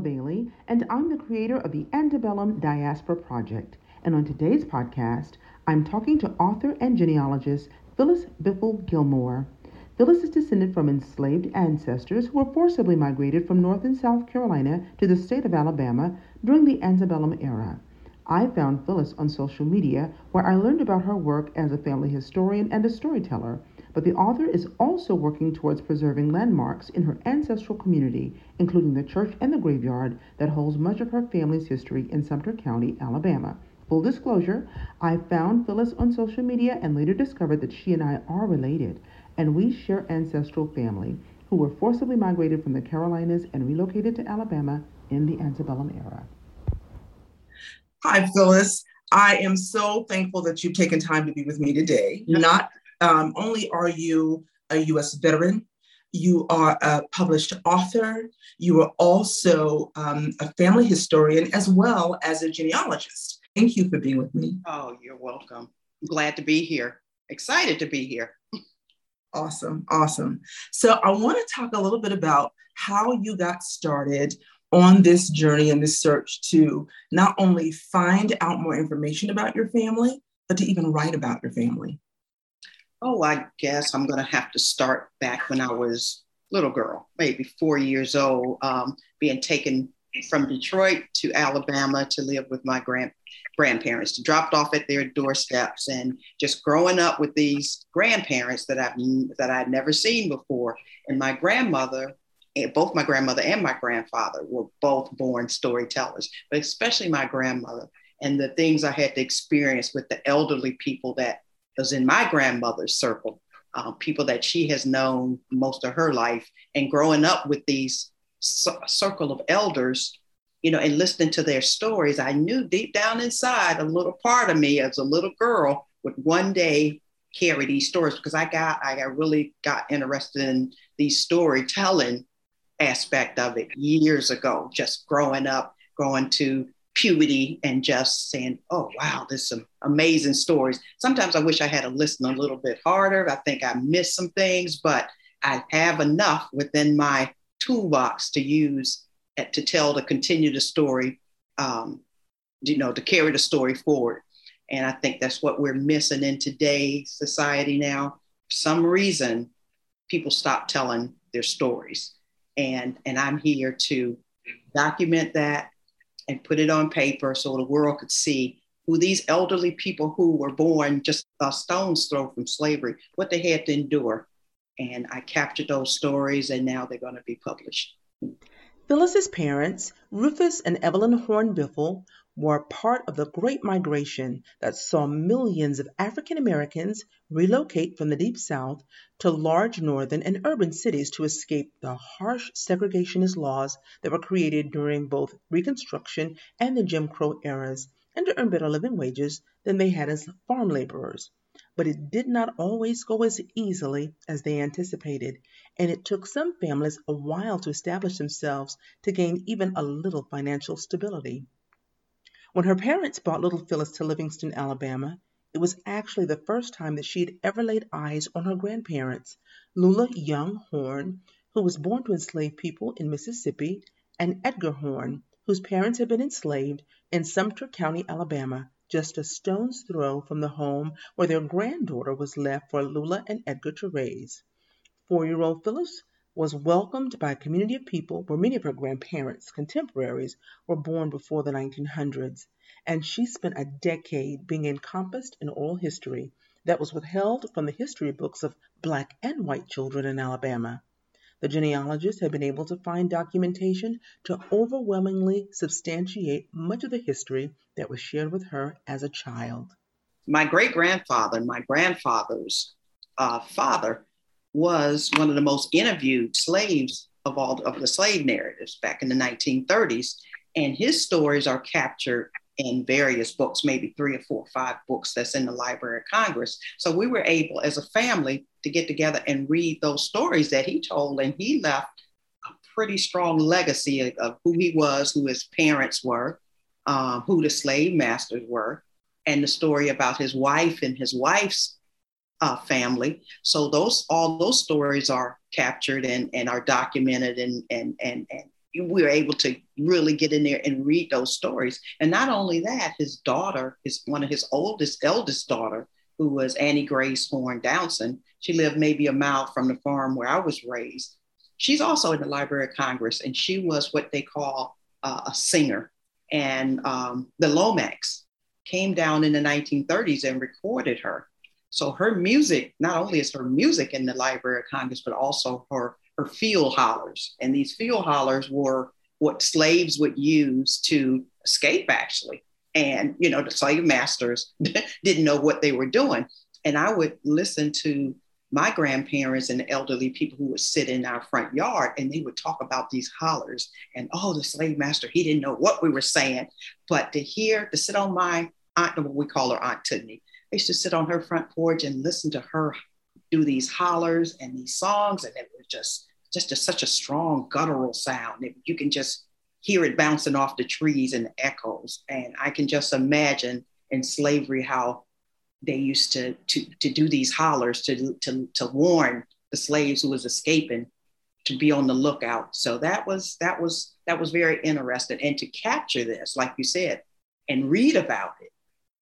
Bailey, and I'm the creator of the Antebellum Diaspora Project. And on today's podcast, I'm talking to author and genealogist Phyllis Biffle Elmore. Phyllis is descended from enslaved ancestors who were forcibly migrated from North and South Carolina to the state of Alabama during the antebellum era. I found Phyllis on social media where I learned about her work as a family historian and a storyteller. But the author is also working towards preserving landmarks in her ancestral community, including the church and the graveyard that holds much of her family's history in Sumter County, Alabama. Full disclosure, I found Phyllis on social media and later discovered that she and I are related and we share ancestral family who were forcibly migrated from the Carolinas and relocated to Alabama in the antebellum era. Hi, Phyllis. I am so thankful that you've taken time to be with me today. Not um, only are you a US veteran, you are a published author, you are also um, a family historian as well as a genealogist. Thank you for being with me. Oh, you're welcome. glad to be here. Excited to be here. Awesome, awesome. So I want to talk a little bit about how you got started on this journey and this search to not only find out more information about your family, but to even write about your family. Oh, I guess I'm going to have to start back when I was little girl, maybe four years old, um, being taken from Detroit to Alabama to live with my grand grandparents, dropped off at their doorsteps, and just growing up with these grandparents that I've that I'd never seen before. And my grandmother, eh, both my grandmother and my grandfather were both born storytellers, but especially my grandmother. And the things I had to experience with the elderly people that was in my grandmother's circle, uh, people that she has known most of her life, and growing up with these circle of elders you know, and listening to their stories, I knew deep down inside a little part of me as a little girl would one day carry these stories because I got I really got interested in the storytelling aspect of it years ago, just growing up, going to puberty and just saying, oh wow, there's some amazing stories. Sometimes I wish I had to listen a little bit harder. I think I missed some things, but I have enough within my toolbox to use to tell, to continue the story, um, you know, to carry the story forward. And I think that's what we're missing in today's society now. For some reason, people stop telling their stories. And, and I'm here to document that and put it on paper so the world could see who these elderly people who were born just a stone's throw from slavery, what they had to endure. And I captured those stories and now they're going to be published. Phyllis's parents, Rufus and Evelyn Horn Biffle, were part of the Great Migration that saw millions of African Americans relocate from the Deep South to large northern and urban cities to escape the harsh segregationist laws that were created during both Reconstruction and the Jim Crow eras, and to earn better living wages than they had as farm laborers. But it did not always go as easily as they anticipated, and it took some families a while to establish themselves to gain even a little financial stability. When her parents brought little Phyllis to Livingston, Alabama, it was actually the first time that she had ever laid eyes on her grandparents, Lula Young Horn, who was born to enslaved people in Mississippi, and Edgar Horn, whose parents had been enslaved in Sumter County, Alabama, just a stone's throw from the home where their granddaughter was left for Lula and Edgar to raise. Four-year-old Phyllis was welcomed by a community of people where many of her grandparents' contemporaries were born before the 1900s, and she spent a decade being encompassed in oral history that was withheld from the history books of black and white children in Alabama. The genealogists have been able to find documentation to overwhelmingly substantiate much of the history that was shared with her as a child. My great grandfather, my grandfather's uh, father, was one of the most interviewed slaves of all of the slave narratives back in the 1930s. And his stories are captured in various books, maybe three or four or five books that's in the Library of Congress. So we were able as a family to get together and read those stories that he told, and he left a pretty strong legacy of, of who he was, who his parents were, um, who the slave masters were, and the story about his wife and his wife's uh, family. So those all those stories are captured and, and are documented and and and and we were able to really get in there and read those stories. And not only that, his daughter, his one of his oldest, eldest daughter, who was Annie Grace Horn Dodson, she lived maybe a mile from the farm where I was raised. She's also in the Library of Congress, and she was what they call uh, a singer. And um, the Lomax came down in the 1930s and recorded her. So her music, not only is her music in the Library of Congress, but also her her field hollers. And these field hollers were what slaves would use to escape, actually. And, you know, the slave masters didn't know what they were doing. And I would listen to my grandparents and elderly people who would sit in our front yard and they would talk about these hollers and oh the slave master he didn't know what we were saying but to hear to sit on my aunt what we call her aunt Tudney I used to sit on her front porch and listen to her do these hollers and these songs and it was just just a, such a strong guttural sound. It, you can just hear it bouncing off the trees and the echoes. And I can just imagine in slavery how they used to, to, to do these hollers to, to, to warn the slaves who was escaping to be on the lookout. So that was that was that was very interesting. And to capture this, like you said, and read about it,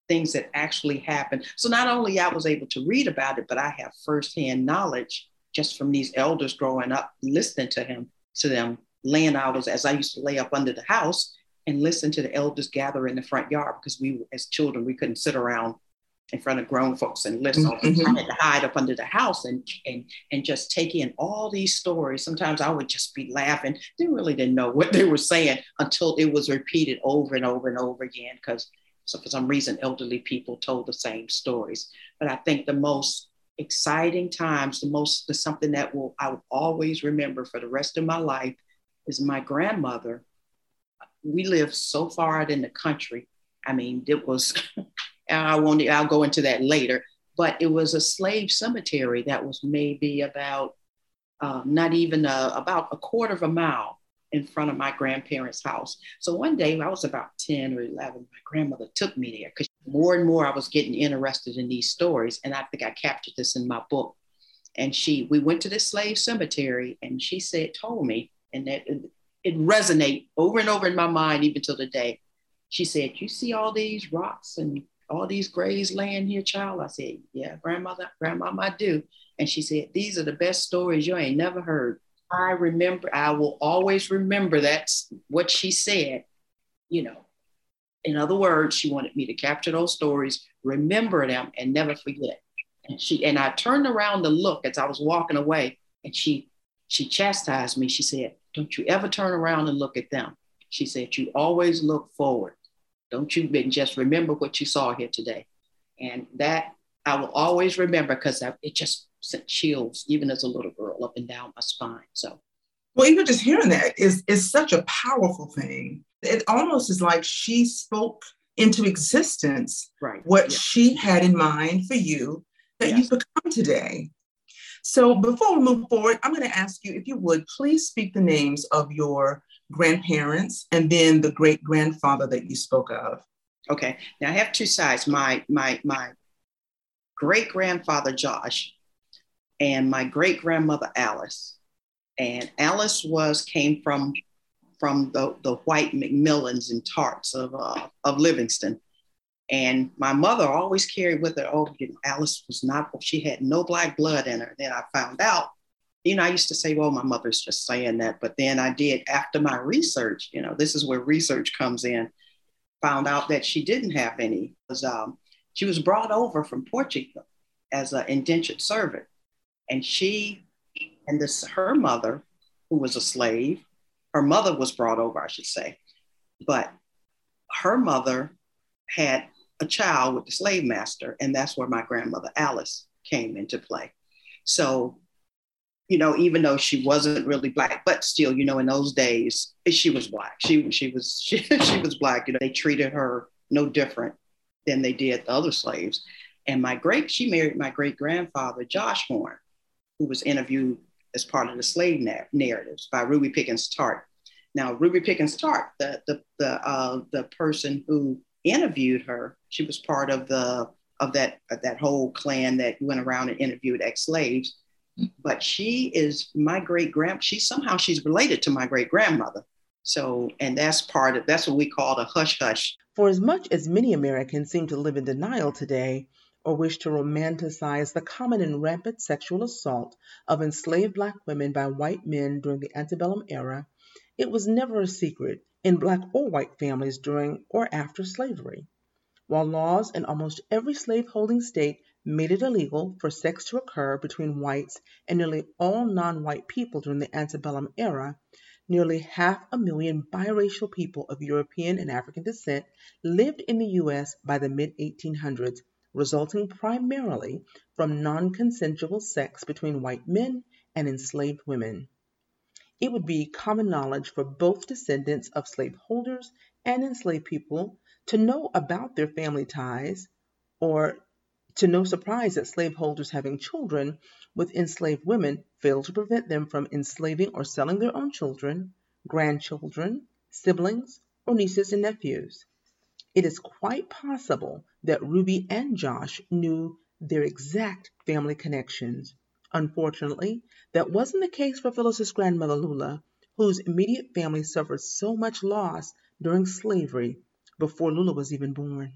things that actually happened. So not only I was able to read about it, but I have firsthand knowledge just from these elders growing up, listening to him, to them, laying hours as I used to lay up under the house and listen to the elders gather in the front yard because we, as children, we couldn't sit around in front of grown folks and listen. Mm-hmm. I had to hide up under the house and and and just take in all these stories. Sometimes I would just be laughing. They really didn't know what they were saying until it was repeated over and over and over again. Because so for some reason, elderly people told the same stories. But I think the most exciting times, the most, the something that will I will always remember for the rest of my life is my grandmother. We lived so far out in the country. I mean, it was, I won't, I'll go into that later, but it was a slave cemetery that was maybe about, uh, not even a, about a quarter of a mile in front of my grandparents' house. So one day I was about 10 or 11, my grandmother took me there because more and more I was getting interested in these stories. And I think I captured this in my book. And she, we went to this slave cemetery and she said, told me, and that it, it resonate over and over in my mind, even till today. She said, you see all these rocks and all these graves laying here, child? I said, yeah, grandmother, grandmama, I do. And she said, these are the best stories you ain't never heard. I remember, I will always remember that's what she said. You know, in other words, she wanted me to capture those stories, remember them, and never forget. And she and I turned around to look as I was walking away, and she she chastised me. She said, "Don't you ever turn around and look at them." She said, "You always look forward. Don't you just remember what you saw here today." And that I will always remember because it just sent chills, even as a little girl, up and down my spine. So, well, even just hearing that is is such a powerful thing. It almost is like she spoke into existence right. what she had in mind for you that yes. you've become today. So before we move forward, I'm going to ask you if you would please speak the names of your grandparents and then the great grandfather that you spoke of. Okay. Now I have two sides. My my my great grandfather Josh and my great grandmother Alice. And Alice was came from from the, the white McMillans and Tartts of uh, of Livingston. And my mother always carried with her, oh, you know, Alice was not, she had no black blood in her. Then I found out, you know, I used to say, well, my mother's just saying that. But then I did, after my research, you know, this is where research comes in, found out that she didn't have any. Was, um, she was brought over from Portugal as an indentured servant. And she and this her mother, who was a slave, her mother was brought over, I should say, but her mother had a child with the slave master, and that's where my grandmother Alice came into play. So, you know, even though she wasn't really black, but still, you know, in those days, she was black. She she was she, she was black. You know, they treated her no different than they did the other slaves. And my great, she married my great grandfather, Josh Horn who was interviewed as part of the slave na- narratives by Ruby Pickens Tartt. Now, Ruby Pickens Tartt, the the the uh, the person who interviewed her, she was part of the of that of that whole clan that went around and interviewed ex-slaves. But she is my great grand. She somehow she's related to my great grandmother. So, and that's part of that's what we call the hush hush. For as much as many Americans seem to live in denial today, or wish to romanticize the common and rampant sexual assault of enslaved black women by white men during the antebellum era, it was never a secret in black or white families during or after slavery. While laws in almost every slaveholding state made it illegal for sex to occur between whites and nearly all non white people during the antebellum era, nearly half a million biracial people of European and African descent lived in the U.S. by the mid 1800s, resulting primarily from non consensual sex between white men and enslaved women. It would be common knowledge for both descendants of slaveholders and enslaved people to know about their family ties, or to no surprise that slaveholders having children with enslaved women failed to prevent them from enslaving or selling their own children, grandchildren, siblings, or nieces and nephews. It is quite possible that Ruby and Josh knew their exact family connections. Unfortunately, that wasn't the case for Phyllis's grandmother Lula, whose immediate family suffered so much loss during slavery before Lula was even born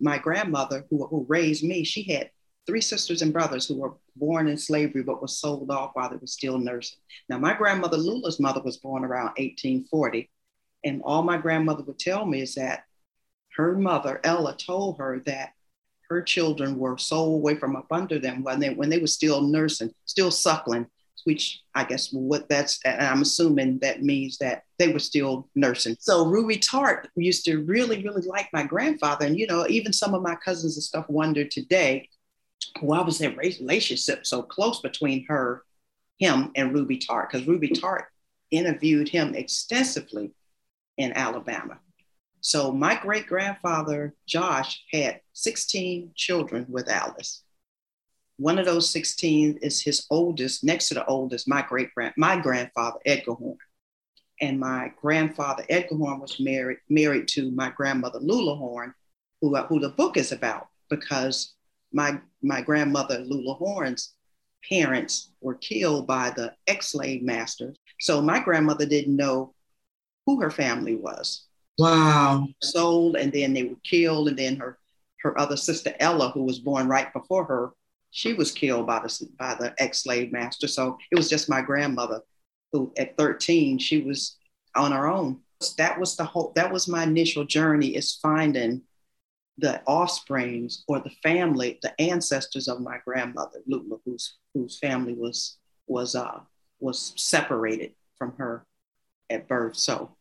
my grandmother, who, who raised me, she had three sisters and brothers who were born in slavery but were sold off while they were still nursing. Now, my grandmother Lula's mother was born around 1840. And all my grandmother would tell me is that her mother, Ella, told her that her children were sold away from up under them when they, when they were still nursing, still suckling which I guess what that's, and I'm assuming that means that they were still nursing. So Ruby Tartt used to really, really like my grandfather. And, you know, even some of my cousins and stuff wonder today, why was that relationship so close between her, him, and Ruby Tartt? Because Ruby Tartt interviewed him extensively in Alabama. So my great grandfather, Josh, had 16 children with Alice. One of those 16 is his oldest, next to the oldest, my great grand, my grandfather, Edgar Horn. And my grandfather, Edgar Horn, was married, married to my grandmother, Lula Horn, who, uh, who the book is about, because my, my grandmother, Lula Horn's parents were killed by the ex-slave masters. So my grandmother didn't know who her family was. Wow. Sold and then they were killed. And then her, her other sister, Ella, who was born right before her, she was killed by the by the ex-slave master. So it was just my grandmother who at 13 she was on her own. That was the whole that was my initial journey is finding the offsprings or the family, the ancestors of my grandmother, Lula, whose whose family was was uh was separated from her at birth. So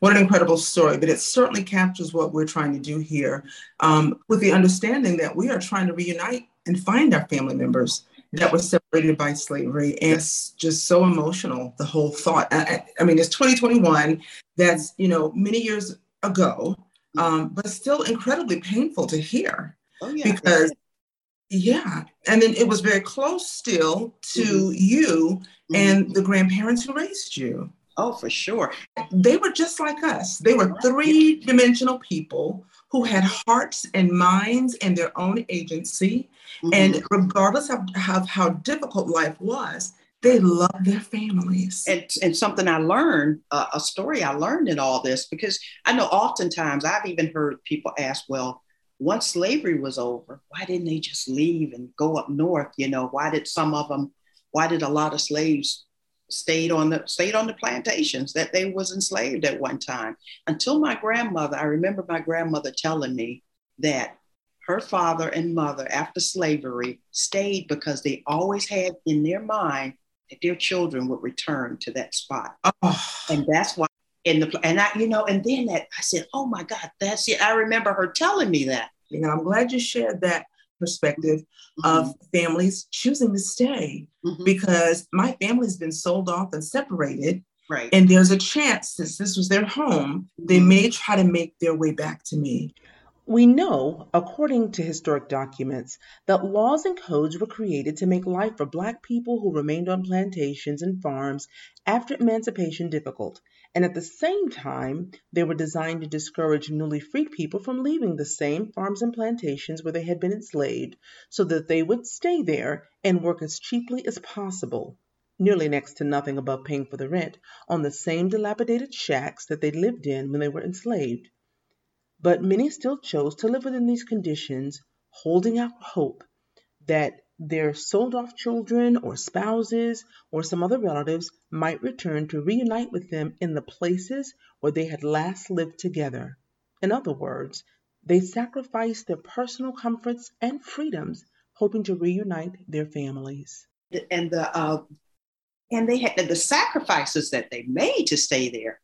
what an incredible story, but it certainly captures what we're trying to do here um, with the understanding that we are trying to reunite and find our family members that were separated by slavery. And it's just so emotional, the whole thought. I, I mean, it's 2021, that's, you know, many years ago, um, but still incredibly painful to hear. Oh, yeah. Because, yeah. And then it was very close still to mm-hmm. you mm-hmm. and the grandparents who raised you. Oh, for sure. They were just like us. They were three dimensional people who had hearts and minds and their own agency. Mm-hmm. And regardless of, of how difficult life was, they loved their families. And, and something I learned, uh, a story I learned in all this, because I know oftentimes I've even heard people ask, well, once slavery was over, why didn't they just leave and go up north? You know, why did some of them, why did a lot of slaves stayed on the stayed on the plantations that they was enslaved at one time. Until my grandmother i remember my grandmother telling me that her father and mother after slavery stayed because they always had in their mind that their children would return to that spot. Oh. and that's why in the and i you know and then that i said oh my god that's it. I remember her telling me that. You know i'm glad you shared that perspective mm-hmm. of families choosing to stay mm-hmm. because my family's been sold off and separated. Right. And there's a chance, since this was their home, they mm-hmm. may try to make their way back to me. We know, according to historic documents, that laws and codes were created to make life for Black people who remained on plantations and farms after emancipation difficult, and at the same time, they were designed to discourage newly freed people from leaving the same farms and plantations where they had been enslaved, so that they would stay there and work as cheaply as possible. nearly next to nothing above paying for the rent, on the same dilapidated shacks that they lived in when they were enslaved. But many still chose to live within these conditions, holding out hope that their sold off children or spouses or some other relatives might return to reunite with them in the places where they had last lived together. In other words, they sacrificed their personal comforts and freedoms, hoping to reunite their families. And the uh, and they had the sacrifices that they made to stay there.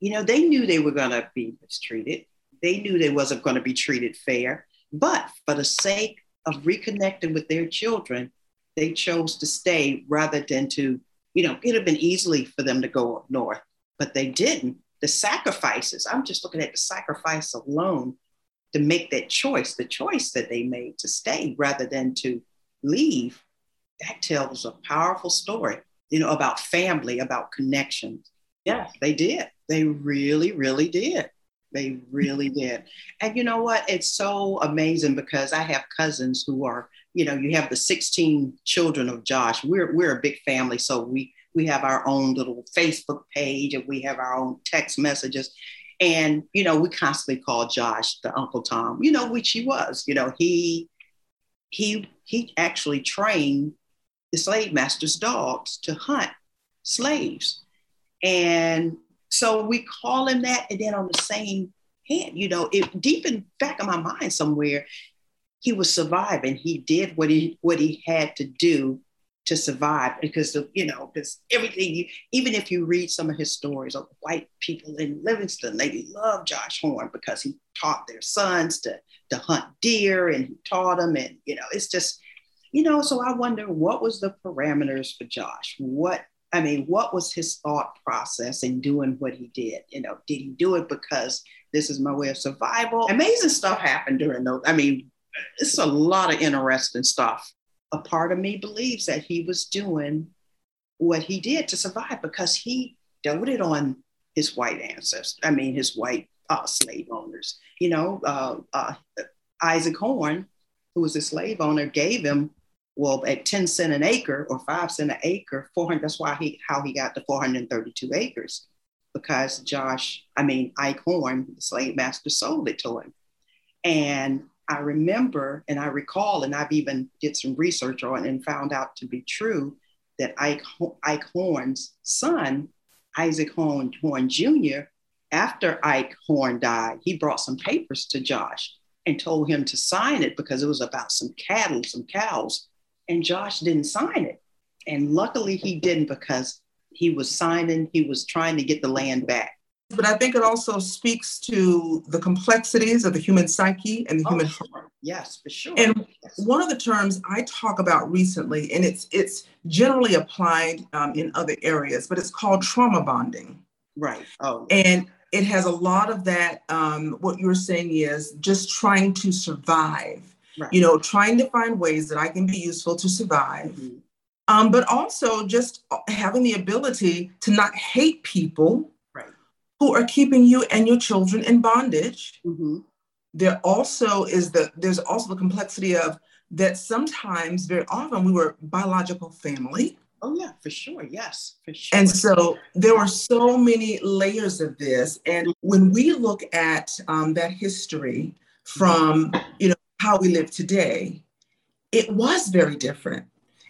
You know, they knew they were going to be mistreated. They knew they wasn't going to be treated fair. But for the sake of reconnecting with their children, they chose to stay rather than to, you know, it would have been easily for them to go up north, but they didn't. The sacrifices, I'm just looking at the sacrifice alone to make that choice, the choice that they made to stay rather than to leave, that tells a powerful story, you know, about family, about connections. Yeah, they did. They really, really did. They really did. And you know what? It's so amazing because I have cousins who are, you know, you have the 16 children of Josh. We're we're a big family, so we we have our own little Facebook page and we have our own text messages. And, you know, we constantly call Josh the Uncle Tom, you know, which he was. You know, he he he actually trained the slave master's dogs to hunt slaves. And so we call him that. And then on the same hand, you know, it deep in back of my mind somewhere, he was surviving. He did what he what he had to do to survive because of, you know, because everything, even if you read some of his stories of white people in Livingston, they love Josh Horn because he taught their sons to, to hunt deer and he taught them. And, you know, it's just, you know, so I wonder what was the parameters for Josh? What, I mean, what was his thought process in doing what he did? You know, did he do it because this is my way of survival? Amazing stuff happened during those. I mean, it's a lot of interesting stuff a part of me believes that he was doing what he did to survive because he doted on his white ancestors. I mean, his white uh, slave owners. You know, uh, uh, Isaac Horn, who was a slave owner, gave him well at 10 cent an acre or five cent an acre, 400. That's why he how he got the 432 acres because Josh, I mean Ike Horn, the slave master, sold it to him, and I remember and I recall, and I've even did some research on and found out to be true that Ike, Ike Horn's son, Isaac Horn, Horn Jr., after Ike Horn died, he brought some papers to Josh and told him to sign it because it was about some cattle, some cows. And Josh didn't sign it. And luckily he didn't because he was signing, he was trying to get the land back but I think it also speaks to the complexities of the human psyche and the oh, human heart. Yes, for sure. And yes. one of the terms I talk about recently, and it's it's generally applied um, in other areas, but it's called trauma bonding. Right. Oh. And it has a lot of that. Um, what you're saying is just trying to survive. Right. You know, trying to find ways that I can be useful to survive. Mm-hmm. Um, but also just having the ability to not hate people who are keeping you and your children in bondage. Mm-hmm. There also is the there's also the complexity of that sometimes, very often, we were biological family. Oh yeah, for sure. Yes, for sure. And so there were so many layers of this. And when we look at um, that history from you know how we live today, it was very different.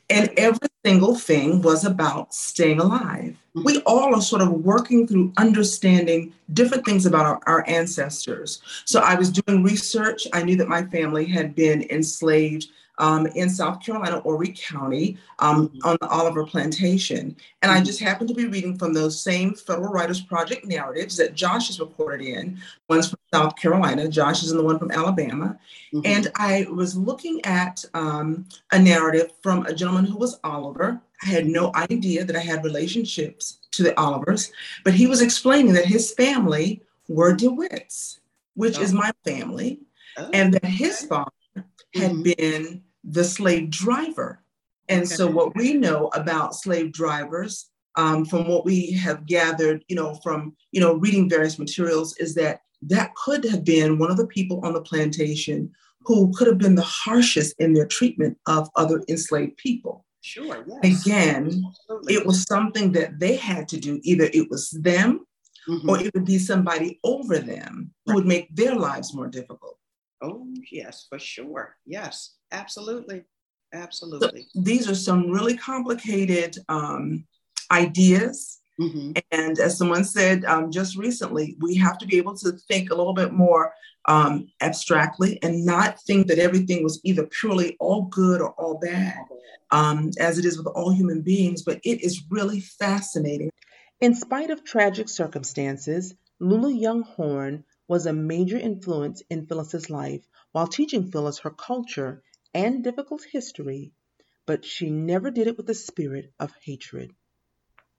And every single thing was about staying alive. Mm-hmm. We all are sort of working through understanding different things about our, our, ancestors. So I was doing research. I knew that my family had been enslaved um, in South Carolina, Horry County, um, mm-hmm. on the Oliver Plantation. And I mm-hmm. just happened to be reading from those same Federal Writers Project narratives that Josh is recorded in. One's from South Carolina, Josh is in the one from Alabama. Mm-hmm. And I was looking at um, a narrative from a gentleman who was Oliver. I had no idea that I had relationships to the Olivers, but he was explaining that his family were DeWitts, which oh. is my family, oh. and that his father had mm-hmm. been the slave driver. And so, what we know about slave drivers, um, from what we have gathered, you know, from you know reading various materials, is that that could have been one of the people on the plantation who could have been the harshest in their treatment of other enslaved people. Sure. Yes. Again, Absolutely. it was something that they had to do. Either it was them mm-hmm. or it would be somebody over them who would make their lives more difficult. Oh, yes, for sure. Yes, absolutely. Absolutely. So these are some really complicated um, ideas. Mm-hmm. And as someone said um, just recently, we have to be able to think a little bit more um, abstractly and not think that everything was either purely all good or all bad, um, as it is with all human beings. But it is really fascinating. In spite of tragic circumstances, Lula Young Horn was a major influence in Phyllis's life while teaching Phyllis her culture and difficult history, but she never did it with a spirit of hatred.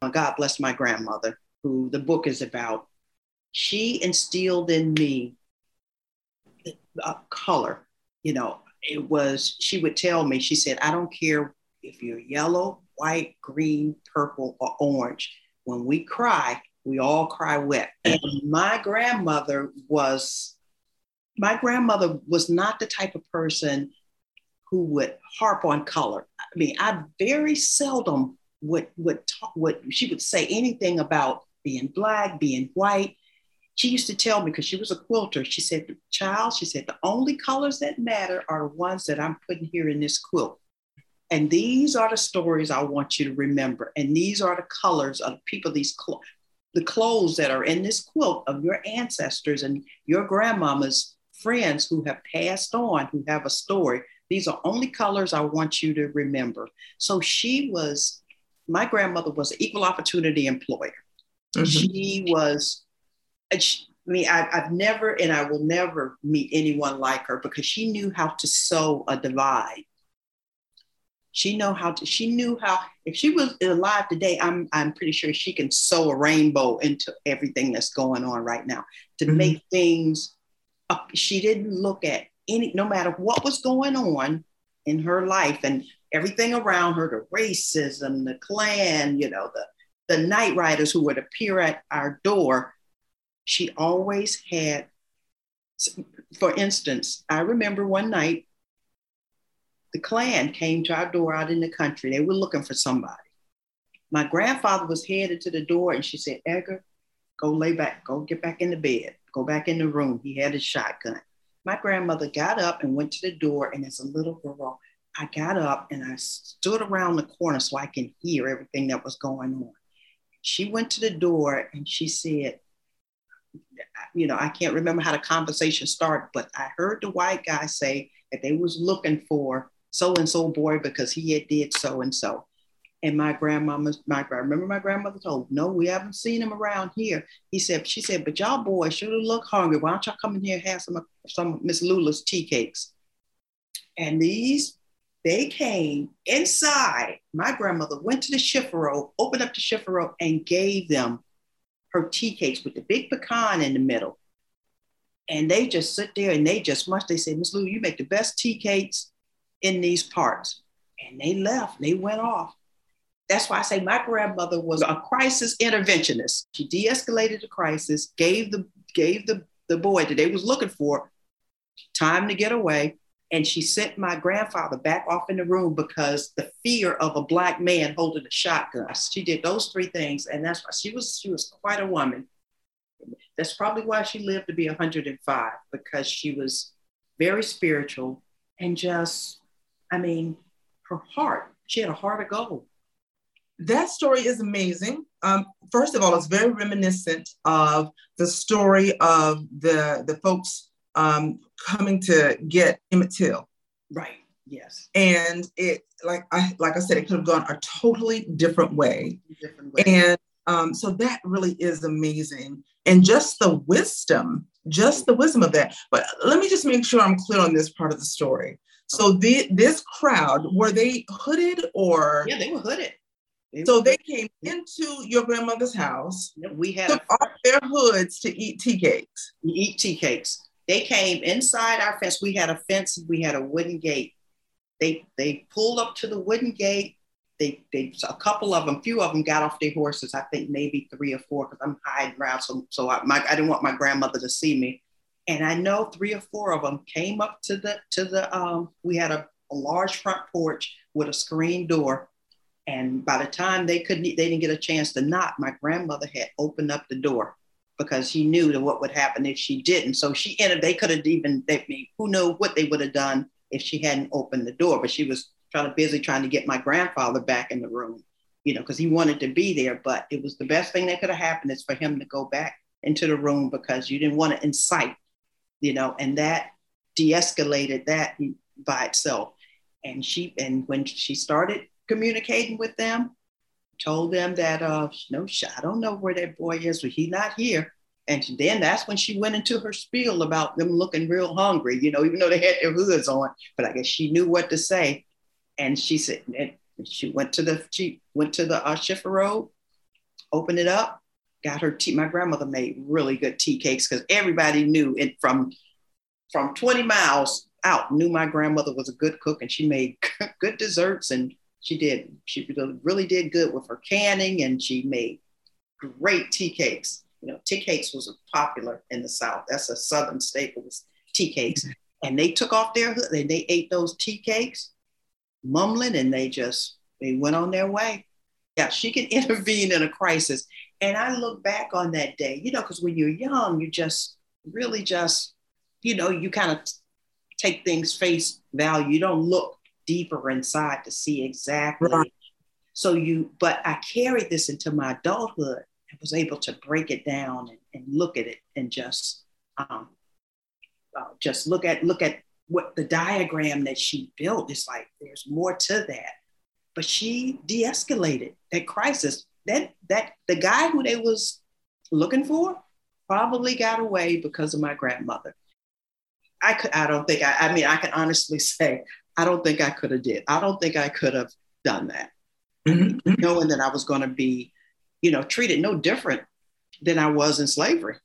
Uh, God bless my grandmother, who the book is about. She instilled in me a color. You know, it was, she would tell me, she said, I don't care if you're yellow, white, green, purple, or orange. When we cry, we all cry wet. And my grandmother was, my grandmother was not the type of person who would harp on color. I mean, I very seldom would would talk, would she would say anything about being black, being white. She used to tell me because she was a quilter. She said, "Child," she said, "the only colors that matter are the ones that I'm putting here in this quilt." And these are the stories I want you to remember. And these are the colors of people, these cl- the clothes that are in this quilt of your ancestors and your grandmama's friends who have passed on, who have a story. These are only colors I want you to remember. So she was, my grandmother was an equal opportunity employer. Mm-hmm. She was, she, I mean, I, have never and I will never meet anyone like her because she knew how to sew a divide. She know how to. She knew how. If she was alive today, I'm I'm pretty sure she can sew a rainbow into everything that's going on right now to mm-hmm. make things. Up. She didn't look at any, no matter what was going on in her life and everything around her, the racism, the Klan, you know, the, the night riders who would appear at our door, she always had, for instance, I remember one night the Klan came to our door out in the country. They were looking for somebody. My grandfather was headed to the door and she said, Edgar, go lay back, go get back in the bed, go back in the room. He had his shotgun my grandmother got up and went to the door. And as a little girl, I got up and I stood around the corner so I can hear everything that was going on. She went to the door and she said, you know, I can't remember how the conversation started, but I heard the white guy say that they was looking for so and so boy because he had did so and so. And my grandmama, my I remember my grandmother told, no, we haven't seen him around here. He said, she said, but y'all boys sure look hungry. Why don't y'all come in here and have some some Miss Lula's tea cakes? And these, they came inside. My grandmother went to the chifforobe, opened up the chifforobe, and gave them her tea cakes with the big pecan in the middle. And they just sit there and they just must. They said, Miss Lula, you make the best tea cakes in these parts. And they left. They went off. That's why I say my grandmother was a crisis interventionist. She de-escalated the crisis, gave the gave the, the boy that they was looking for time to get away. And she sent my grandfather back off in the room because the fear of a black man holding a shotgun. She did those three things. And that's why she was she was quite a woman. That's probably why she lived to be 105, because she was very spiritual and just, I mean, her heart, she had a heart of gold that story is amazing. Um, first of all, it's very reminiscent of the story of the the folks um, coming to get Emmett Till. Right. Yes. And it, like I like I said, it could have gone a totally different way. Different way. And um, so that really is amazing, and just the wisdom, just the wisdom of that. But let me just make sure I'm clear on this part of the story. So the, this crowd were they hooded or? Yeah, they were hooded. So they came into your grandmother's house. We had took off their hoods to eat tea cakes. Eat tea cakes. They came inside our fence. We had a fence. We had a wooden gate. They they pulled up to the wooden gate. They they a couple of them, few of them got off their horses. I think maybe three or four because I'm hiding around. So so I, my, I didn't want my grandmother to see me. And I know three or four of them came up to the to the um. We had a, a large front porch with a screen door And by the time they couldn't, they didn't get a chance to knock, my grandmother had opened up the door because she knew that what would happen if she didn't. So she ended, they could have even, they, who knew what they would have done if she hadn't opened the door, but she was trying to busy trying to get my grandfather back in the room, you know, because he wanted to be there. But it was the best thing that could have happened is for him to go back into the room because you didn't want to incite, you know, and that de-escalated that by itself. And she, and when she started communicating with them, told them that, uh, no, I don't know where that boy is, but he's not here. And then that's when she went into her spiel about them looking real hungry, you know, even though they had their hoods on. But I guess she knew what to say. And she said, and she went to the, she went to the uh, chifforobe, opened it up, got her tea. My grandmother made really good tea cakes because everybody knew it from, from 20 miles out, knew my grandmother was a good cook and she made good desserts and she did. She really did good with her canning and she made great tea cakes. You know, tea cakes was popular in the South. That's a Southern staple was tea cakes. Mm-hmm. And they took off their hood and they ate those tea cakes, mumbling, and they just, they went on their way. Yeah, she can intervene in a crisis. And I look back on that day, you know, because when you're young, you just really just, you know, you kind of take things face value. You don't look deeper inside to see exactly. Right. So you, but I carried this into my adulthood and was able to break it down and, and look at it and just, um, uh, just look at look at what the diagram that she built. It's like there's more to that, but she de-escalated that crisis. That that the guy who they was looking for probably got away because of my grandmother. I could, I don't think I, I mean, I can honestly say I don't think I could have did. I don't think I could have done that. Mm-hmm. Knowing that I was going to be, you know, treated no different than I was in slavery.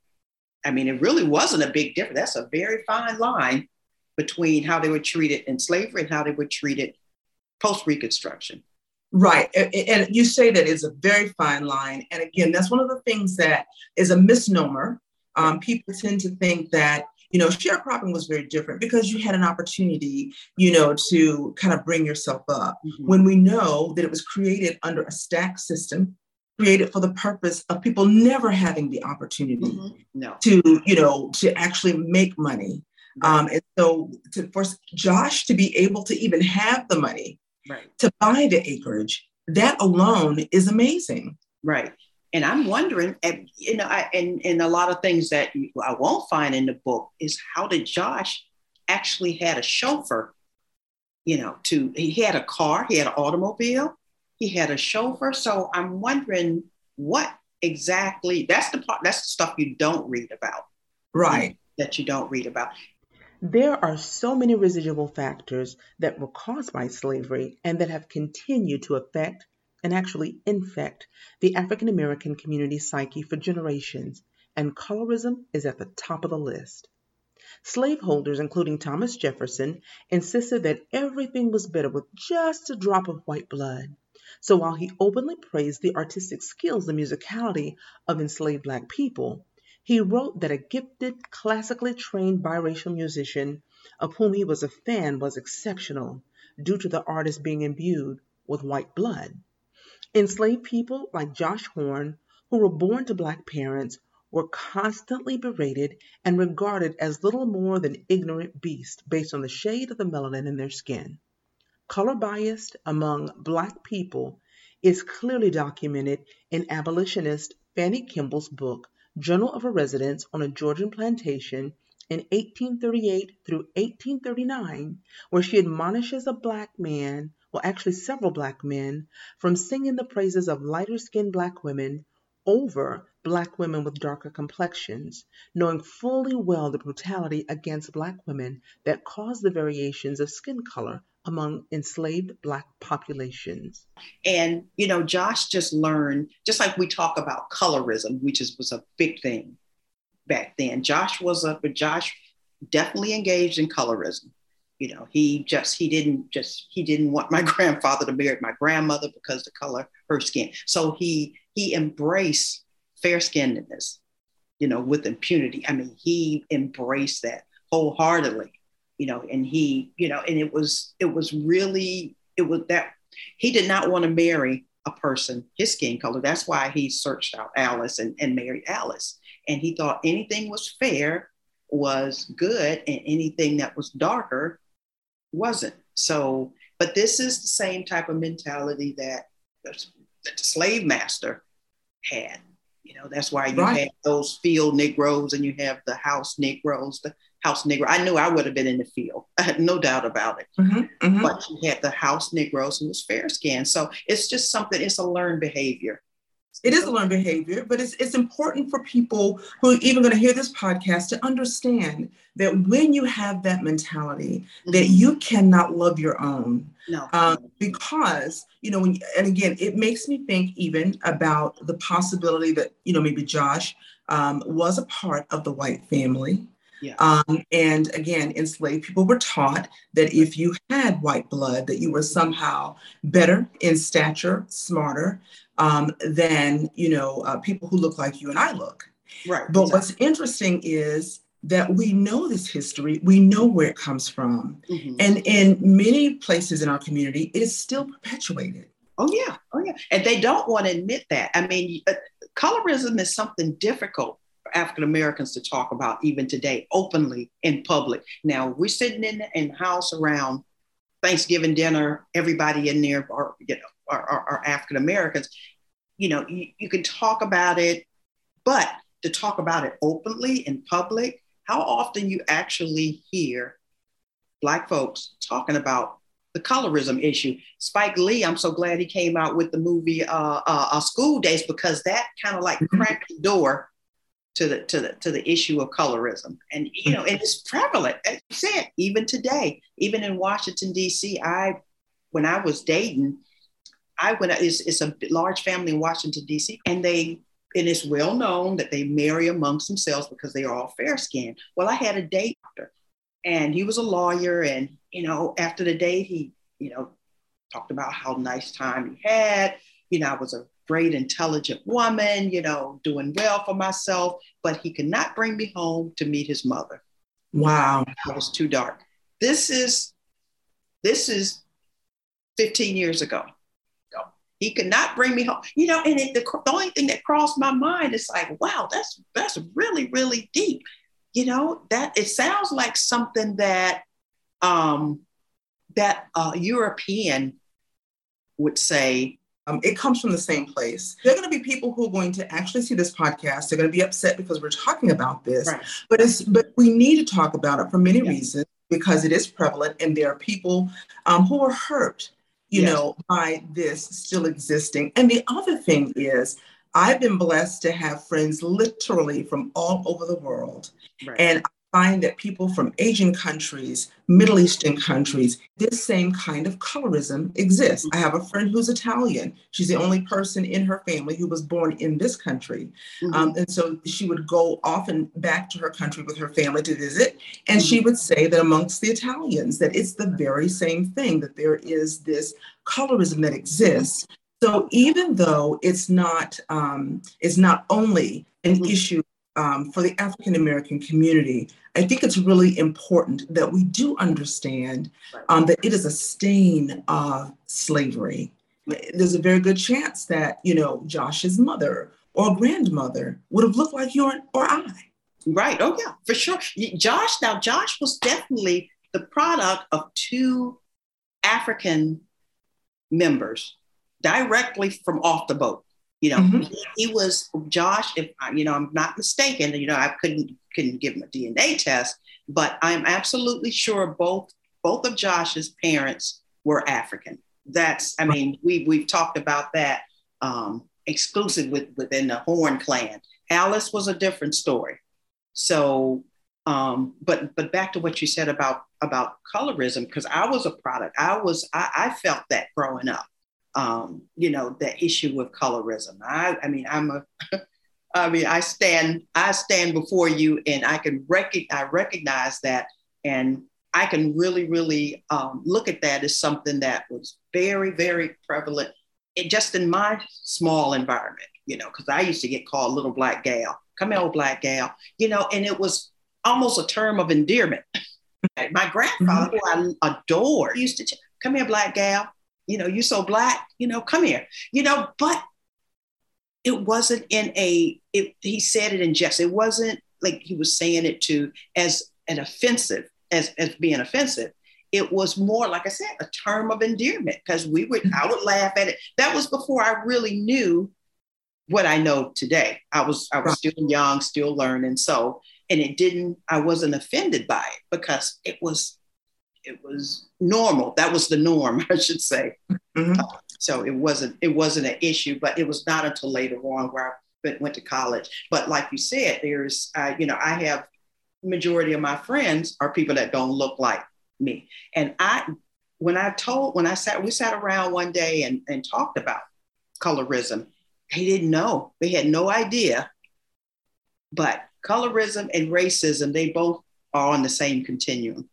I mean, it really wasn't a big difference. That's a very fine line between how they were treated in slavery and how they were treated post Reconstruction. Right. And you say that is a very fine line. And again, that's one of the things that is a misnomer. Um, people tend to think that you know, sharecropping was very different because you had an opportunity, you know, to kind of bring yourself up. Mm-hmm. When we know that it was created under a stack system, created for the purpose of people never having the opportunity mm-hmm. no. to, you know, to actually make money. Right. Um, and so to for Josh to be able to even have the money right. to buy the acreage, that alone is amazing. Right. And I'm wondering, eh, you know, I, and, and a lot of things that I won't find in the book is how did Josh actually had a chauffeur, you know, to, he had a car, he had an automobile, he had a chauffeur. So I'm wondering what exactly, that's the part, that's the stuff you don't read about. Right. That you don't read about. There are so many residual factors that were caused by slavery and that have continued to affect and actually infect the African American community psyche for generations, and colorism is at the top of the list. Slaveholders, including Thomas Jefferson, insisted that everything was better with just a drop of white blood. So while he openly praised the artistic skills and musicality of enslaved black people, he wrote that a gifted, classically trained biracial musician, of whom he was a fan, was exceptional due to the artist being imbued with white blood. Enslaved people like Josh Horn, who were born to black parents, were constantly berated and regarded as little more than ignorant beasts based on the shade of the melanin in their skin. Color bias among black people is clearly documented in abolitionist Fanny Kemble's book, Journal of a Residence on a Georgian Plantation in 1838 through 1839, where she admonishes a black man well, actually several black men, from singing the praises of lighter skinned black women over black women with darker complexions, knowing fully well the brutality against black women that caused the variations of skin color among enslaved black populations. And you know, Josh just learned, just like we talk about colorism, which is was a big thing back then. Josh was a but Josh definitely engaged in colorism you know he just he didn't just he didn't want my grandfather to marry my grandmother because the color her skin so he he embraced fair skinnedness you know with impunity i mean he embraced that wholeheartedly you know and he you know and it was it was really it was that He did not want to marry a person his skin color. That's why he searched out Alice and, and married Alice. And he thought anything was fair was good and anything that was darker wasn't. So, but this is the same type of mentality that, that the slave master had. You know, that's why you right. have those field Negroes and you have the house Negroes, the house Negro. I knew I would have been in the field. I had no doubt about it. Mm-hmm, mm-hmm. But you had the house Negroes and was fair skinned. So it's just something, it's a learned behavior. It is a learned behavior, but it's, it's important for people who are even going to hear this podcast to understand that when you have that mentality, mm-hmm. that you cannot love your own. No. Um, because, you know, when, and again, it makes me think even about the possibility that, you know, maybe Josh um, was a part of the white family. Yeah. Um, and again, enslaved people were taught that if you had white blood, that you were somehow better in stature, smarter, um, than you know uh, people who look like you and I look. Right. But exactly. what's interesting is that we know this history, we know where it comes from, mm-hmm. and in many places in our community, it is still perpetuated. Oh yeah, oh yeah, and they don't want to admit that. I mean, uh, colorism is something difficult for African Americans to talk about even today, openly in public. Now we're sitting in in the house around Thanksgiving dinner, everybody in there are you know are, are, are African Americans, you know, you, you can talk about it, but to talk about it openly in public, how often you actually hear Black folks talking about the colorism issue. Spike Lee, I'm so glad he came out with the movie uh, uh, uh School Daze because that kind of like mm-hmm. cracked the door to the to the to the issue of colorism. And you know, it is prevalent. As you said, even today, even in Washington D.C., I when I was dating, I went, it's, it's a large family in Washington, D.C., and they, and it's well known that they marry amongst themselves because they are all fair skinned. Well, I had a date and he was a lawyer. And, you know, after the date, he, you know, talked about how nice time he had. You know, I was a great, intelligent woman, you know, doing well for myself, but he could not bring me home to meet his mother. Wow. It was too dark. This is, this is 15 years ago. He could not bring me home. You know, and it, the, the only thing that crossed my mind is like, wow, that's that's really really deep. You know, that it sounds like something that um, that uh, European would say. Um, it comes from the same place. There are going to be people who are going to actually see this podcast. They're going to be upset because we're talking about this. Right. But it's but we need to talk about it for many yeah. reasons because it is prevalent and there are people um, who are hurt you yes. know, by this still existing. And the other thing is, I've been blessed to have friends literally from all over the world. Right. And find that people from Asian countries, Middle Eastern countries, this same kind of colorism exists. I have a friend who's Italian. She's the only person in her family who was born in this country. Mm-hmm. Um, and so she would go often back to her country with her family to visit. And mm-hmm. she would say that amongst the Italians, that it's the very same thing, that there is this colorism that exists. So even though it's not, um, it's not only an mm-hmm. issue um, for the African American community, I think it's really important that we do understand um, that it is a stain of slavery. There's a very good chance that, you know, Josh's mother or grandmother would have looked like you or, or I. Right. Oh, yeah, for sure. Josh, now, Josh was definitely the product of two African members directly from off the boat. You know, mm-hmm. he, he, was Josh. If you know, I'm not mistaken. You know, I couldn't couldn't give him a DNA test, but I'm absolutely sure both both of Josh's parents were African. That's, I mean, we we've talked about that um, exclusive with, within the Horn clan. Alice was a different story. So, um, but but back to what you said about about colorism, because I was a product. I was I, I felt that growing up um, you know, the issue with colorism. I, I mean, I'm a, I mean, I stand, I stand before you, and I can rec- I recognize that, and I can really, really um, look at that as something that was very, very prevalent, it, just in my small environment. You know, because I used to get called little black gal, come here, old black gal. You know, and it was almost a term of endearment. my grandfather, mm-hmm. who I adore, used to come here, black gal you know, you so black, you know, come here, you know, but it wasn't in a, it, he said it in jest. It wasn't like he was saying it to as an offensive, as, as being offensive. It was more, like I said, a term of endearment because we would, I would laugh at it. That was before I really knew what I know today. I was, I was still young, still learning. So, and it didn't, I wasn't offended by it because it was, it was normal. That was the norm, I should say. Mm-hmm. Uh, so it wasn't, it wasn't an issue, but it was not until later on where I went to college. But like you said, there's, uh, you know, I have majority of my friends are people that don't look like me. And I, when I told, when I sat, we sat around one day and, and talked about colorism, they didn't know. They had no idea. But colorism and racism, they both are on the same continuum.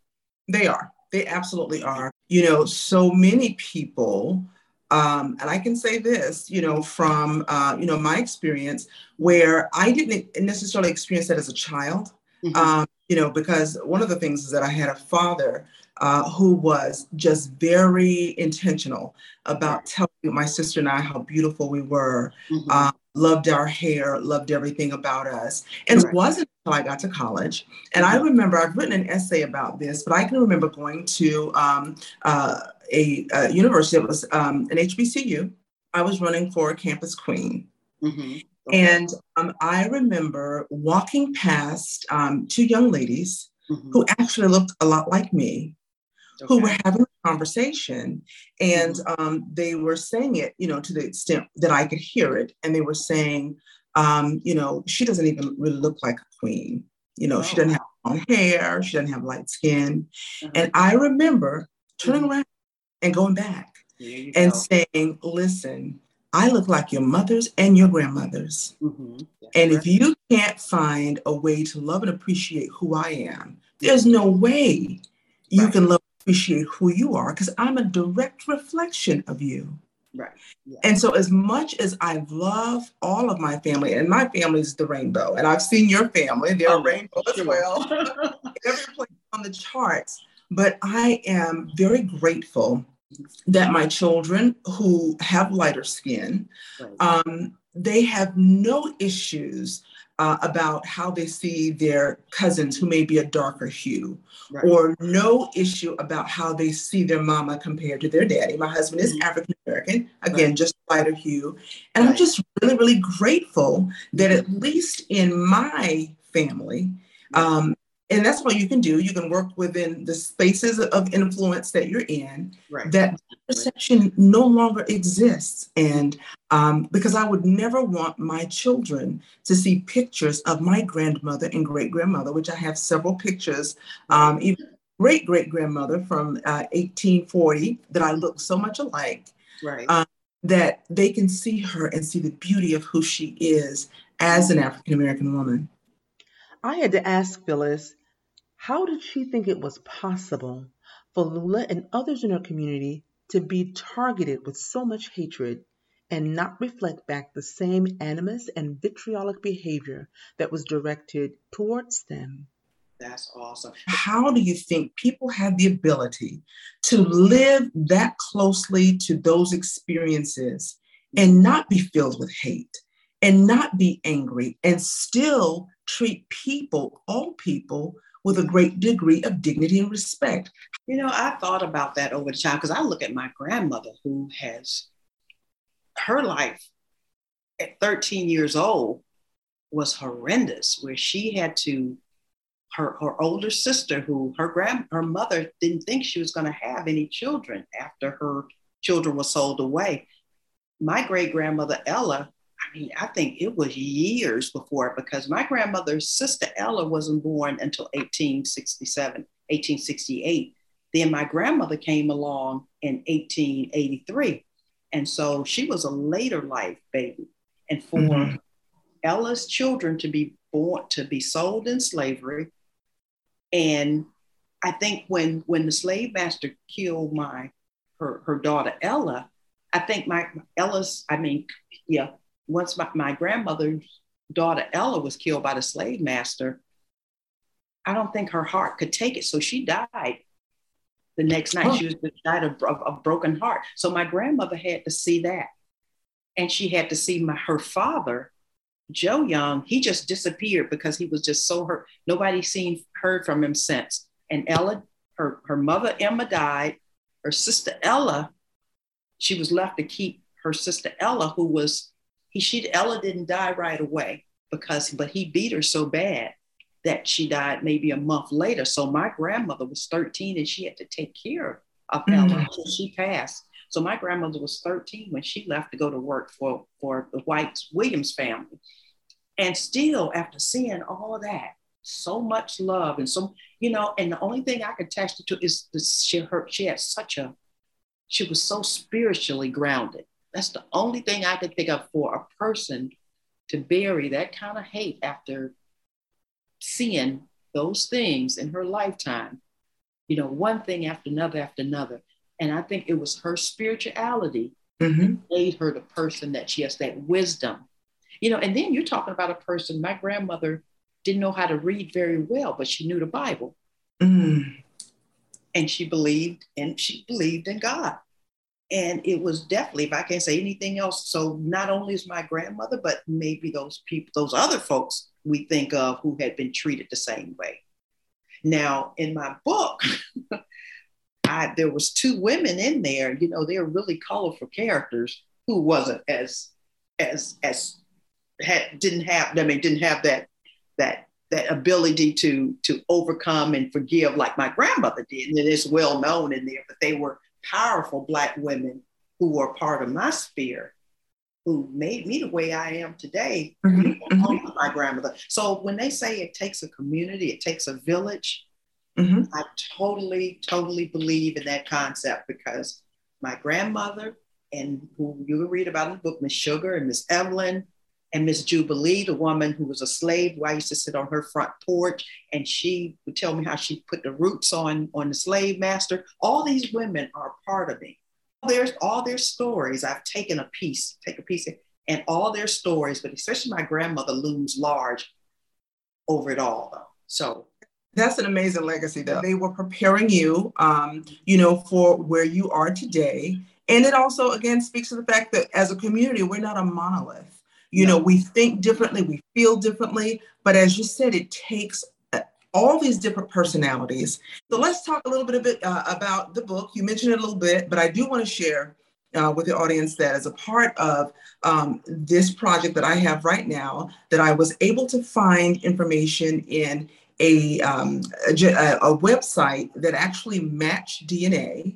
They are. They absolutely are. You know, so many people, um, and I can say this, you know, from uh, you know my experience, where I didn't necessarily experience that as a child. Mm-hmm. Um, you know, because one of the things is that I had a father uh, who was just very intentional about telling my sister and I how beautiful we were, mm-hmm. uh, loved our hair, loved everything about us. And it wasn't until I got to college. And mm-hmm. I remember I've written an essay about this, but I can remember going to um, uh, a, a, university, it was um, an HBCU. I was running for campus queen. Mm-hmm. Okay. And um, I remember walking past um, two young ladies mm-hmm. who actually looked a lot like me okay. who were having a conversation and mm-hmm. um, they were saying it, you know, to the extent that I could hear it. And they were saying, um, you know, she doesn't even really look like a queen. You know, oh. she doesn't have long hair, she doesn't have light skin. Mm-hmm. And I remember turning mm-hmm. around and going back and go. saying, listen, I look like your mothers and your grandmothers. Mm-hmm. And if you can't find a way to love and appreciate who I am, there's no way you right. can love appreciate who you are because I'm a direct reflection of you. Right. Yeah. And so, as much as I love all of my family, and my family is the rainbow, and I've seen your family, they're oh, rainbow sure. as well, every place on the charts. But I am very grateful that my children who have lighter skin, right. um, they have no issues uh, about how they see their cousins who may be a darker hue, right. or no issue about how they see their mama compared to their daddy. My husband is mm-hmm. African American, again, right. just lighter hue. And right. I'm just really, really grateful that at least in my family, um, and that's what you can do. You can work within the spaces of influence that you're in. Right. That perception no longer exists, and um, because I would never want my children to see pictures of my grandmother and great grandmother, which I have several pictures, um, even great great grandmother from uh, 1840 that I look so much alike. Right. Um, that they can see her and see the beauty of who she is as an African American woman. I had to ask Phyllis, how did she think it was possible for Lula and others in her community to be targeted with so much hatred and not reflect back the same animus and vitriolic behavior that was directed towards them? That's awesome. How do you think people have the ability to live that closely to those experiences and not be filled with hate and not be angry and still treat people, all people, with a great degree of dignity and respect. You know, I thought about that over the time because I look at my grandmother who has her life at 13 years old was horrendous, where she had to her, her older sister, who her grand her mother didn't think she was going to have any children after her children were sold away. My great grandmother Ella I mean, I think it was years before because my grandmother's sister Ella wasn't born until 1867, 1868. Then my grandmother came along in 1883. And so she was a later life baby. And for mm-hmm. Ella's children to be born, to be sold in slavery. And I think when when the slave master killed my her, her daughter Ella, I think my Ella's, I mean, yeah, once my, my grandmother's daughter Ella was killed by the slave master, I don't think her heart could take it. So she died the next night. Oh. She was died of a broken heart. So my grandmother had to see that. And she had to see my, her father, Joe Young, he just disappeared because he was just so hurt. Nobody seen heard from him since. And Ella, her, her mother Emma died. Her sister Ella, she was left to keep her sister Ella, who was he she Ella didn't die right away because but he beat her so bad that she died maybe a month later. So my grandmother was 13 and she had to take care of Ella mm-hmm. until she passed. So my grandmother was 13 when she left to go to work for, for the White Williams family. And still, after seeing all of that, so much love and so, you know, and the only thing I could attach it to is the, she, her, she had such a, she was so spiritually grounded. That's the only thing I could think of for a person to bury that kind of hate after seeing those things in her lifetime, you know, one thing after another after another. And I think it was her spirituality mm-hmm. that made her the person that she has, that wisdom. You know, and then you're talking about a person, my grandmother didn't know how to read very well, but she knew the Bible. Mm. And she believed and she believed in God. And it was definitely, if I can't say anything else, so not only is my grandmother, but maybe those people, those other folks we think of who had been treated the same way. Now, in my book, I, there was two women in there. You know, they're really colorful characters who wasn't as as as had didn't have. I mean, didn't have that that that ability to to overcome and forgive like my grandmother did. And it is well known in there, but they were powerful black women who were part of my sphere who made me the way I am today, mm-hmm. mm-hmm. my grandmother. So when they say it takes a community, it takes a village, mm-hmm. I totally, totally believe in that concept because my grandmother and who you read about in the book, Miss Sugar and Miss Evelyn and Miss Jubilee, the woman who was a slave, who I used to sit on her front porch and she would tell me how she put the roots on, on the slave master. All these women are part of me There's all their stories. I've taken a piece, take a piece, and all their stories, but especially my grandmother looms large over it all. Though. So that's an amazing legacy. Though they were preparing you, um, you know, for where you are today, and it also again speaks to the fact that as a community, we're not a monolith. You no. know, we think differently, we feel differently, but as you said, it takes all these different personalities. So let's talk a little bit, a bit uh, about the book. You mentioned it a little bit, but I do want to share uh, with the audience that as a part of um, this project that I have right now, that I was able to find information in a, um, a, a, website that actually matched DNA.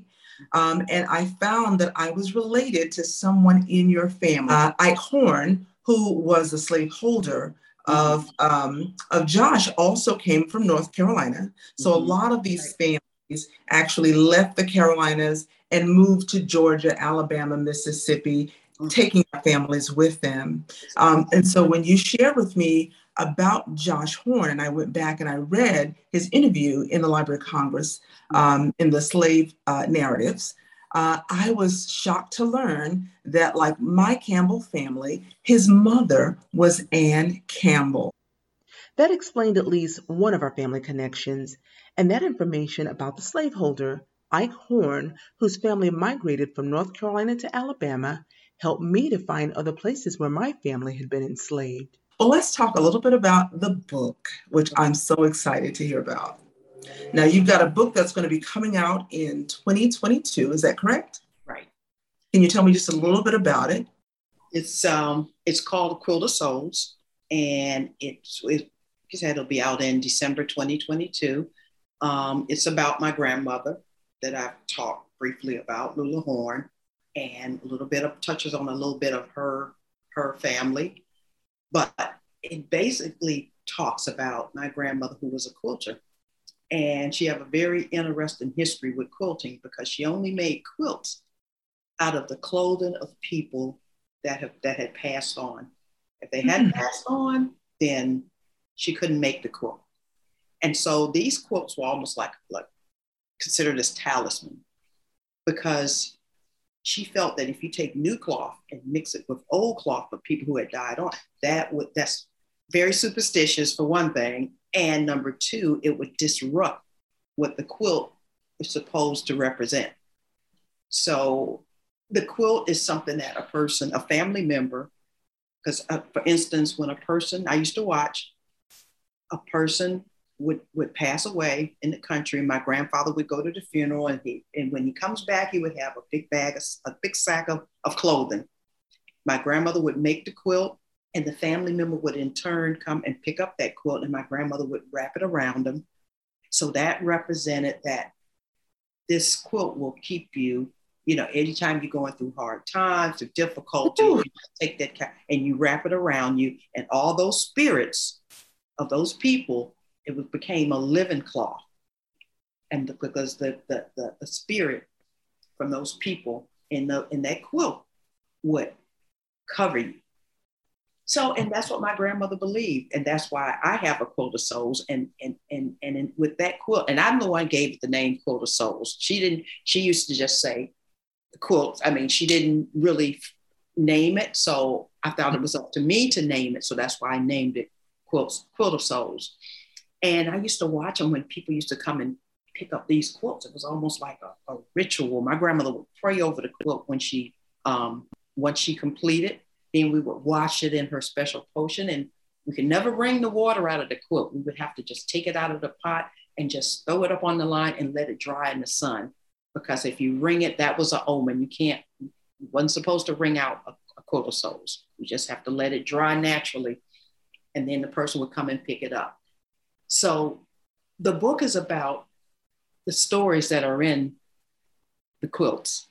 Um, and I found that I was related to someone in your family, uh, Ike Horn, who was a slaveholder of um, of Josh also came from North Carolina. So mm-hmm. a lot of these families actually left the Carolinas and moved to Georgia, Alabama, Mississippi, mm-hmm. taking their families with them. Um, and so when you shared with me about Josh Horn, and I went back and I read his interview in the Library of Congress um, in the slave uh, narratives uh, I was shocked to learn that, like my Campbell family, his mother was Ann Campbell. That explained at least one of our family connections, and that information about the slaveholder, Ike Horn, whose family migrated from North Carolina to Alabama, helped me to find other places where my family had been enslaved. Well, let's talk a little bit about the book, which I'm so excited to hear about. Now, you've got a book that's going to be coming out in 2022. Is that correct? Right. Can you tell me just a little bit about it? It's um, it's called Quilt of Souls, and it's it, said it'll be out in December 2022. Um, it's about my grandmother that I've talked briefly about, Lula Horn, and a little bit of touches on a little bit of her her family, but it basically talks about my grandmother who was a quilter and she have a very interesting history with quilting because she only made quilts out of the clothing of people that have that had passed on. If they hadn't mm-hmm. passed on, then she couldn't make the quilt. And so these quilts were almost like, like considered as talisman because she felt that if you take new cloth and mix it with old cloth of people who had died on, that would that's very superstitious for one thing. And number two, it would disrupt what the quilt is supposed to represent. So the quilt is something that a person, a family member, because uh, for instance, when a person, I used to watch, a person would, would pass away in the country. My grandfather would go to the funeral and he, and when he comes back, he would have a big bag, a, a big sack of, of clothing. My grandmother would make the quilt and the family member would in turn come and pick up that quilt and my grandmother would wrap it around them. So that represented that this quilt will keep you, you know, anytime you're going through hard times or difficulty, you take that and you wrap it around you and all those spirits of those people, it became a living cloth. And the, because the, the, the, the spirit from those people in, the, in that quilt would cover you so, and that's what my grandmother believed. And that's why I have a quilt of souls. And and and and in, with that quilt, and I'm the one gave it the name quilt of souls. She didn't, she used to just say quilt. I mean, she didn't really name it. So I thought it was up to me to name it. So that's why I named it quilts, quilt of souls. And I used to watch them when people used to come and pick up these quilts. It was almost like a, a ritual. My grandmother would pray over the quilt when she um, once she completed then we would wash it in her special potion and we could never wring the water out of the quilt. We would have to just take it out of the pot and just throw it up on the line and let it dry in the sun. Because if you wring it, that was an omen. You can't, you wasn't supposed to wring out a, a quilt of souls. You just have to let it dry naturally. And then the person would come and pick it up. So the book is about the stories that are in the quilts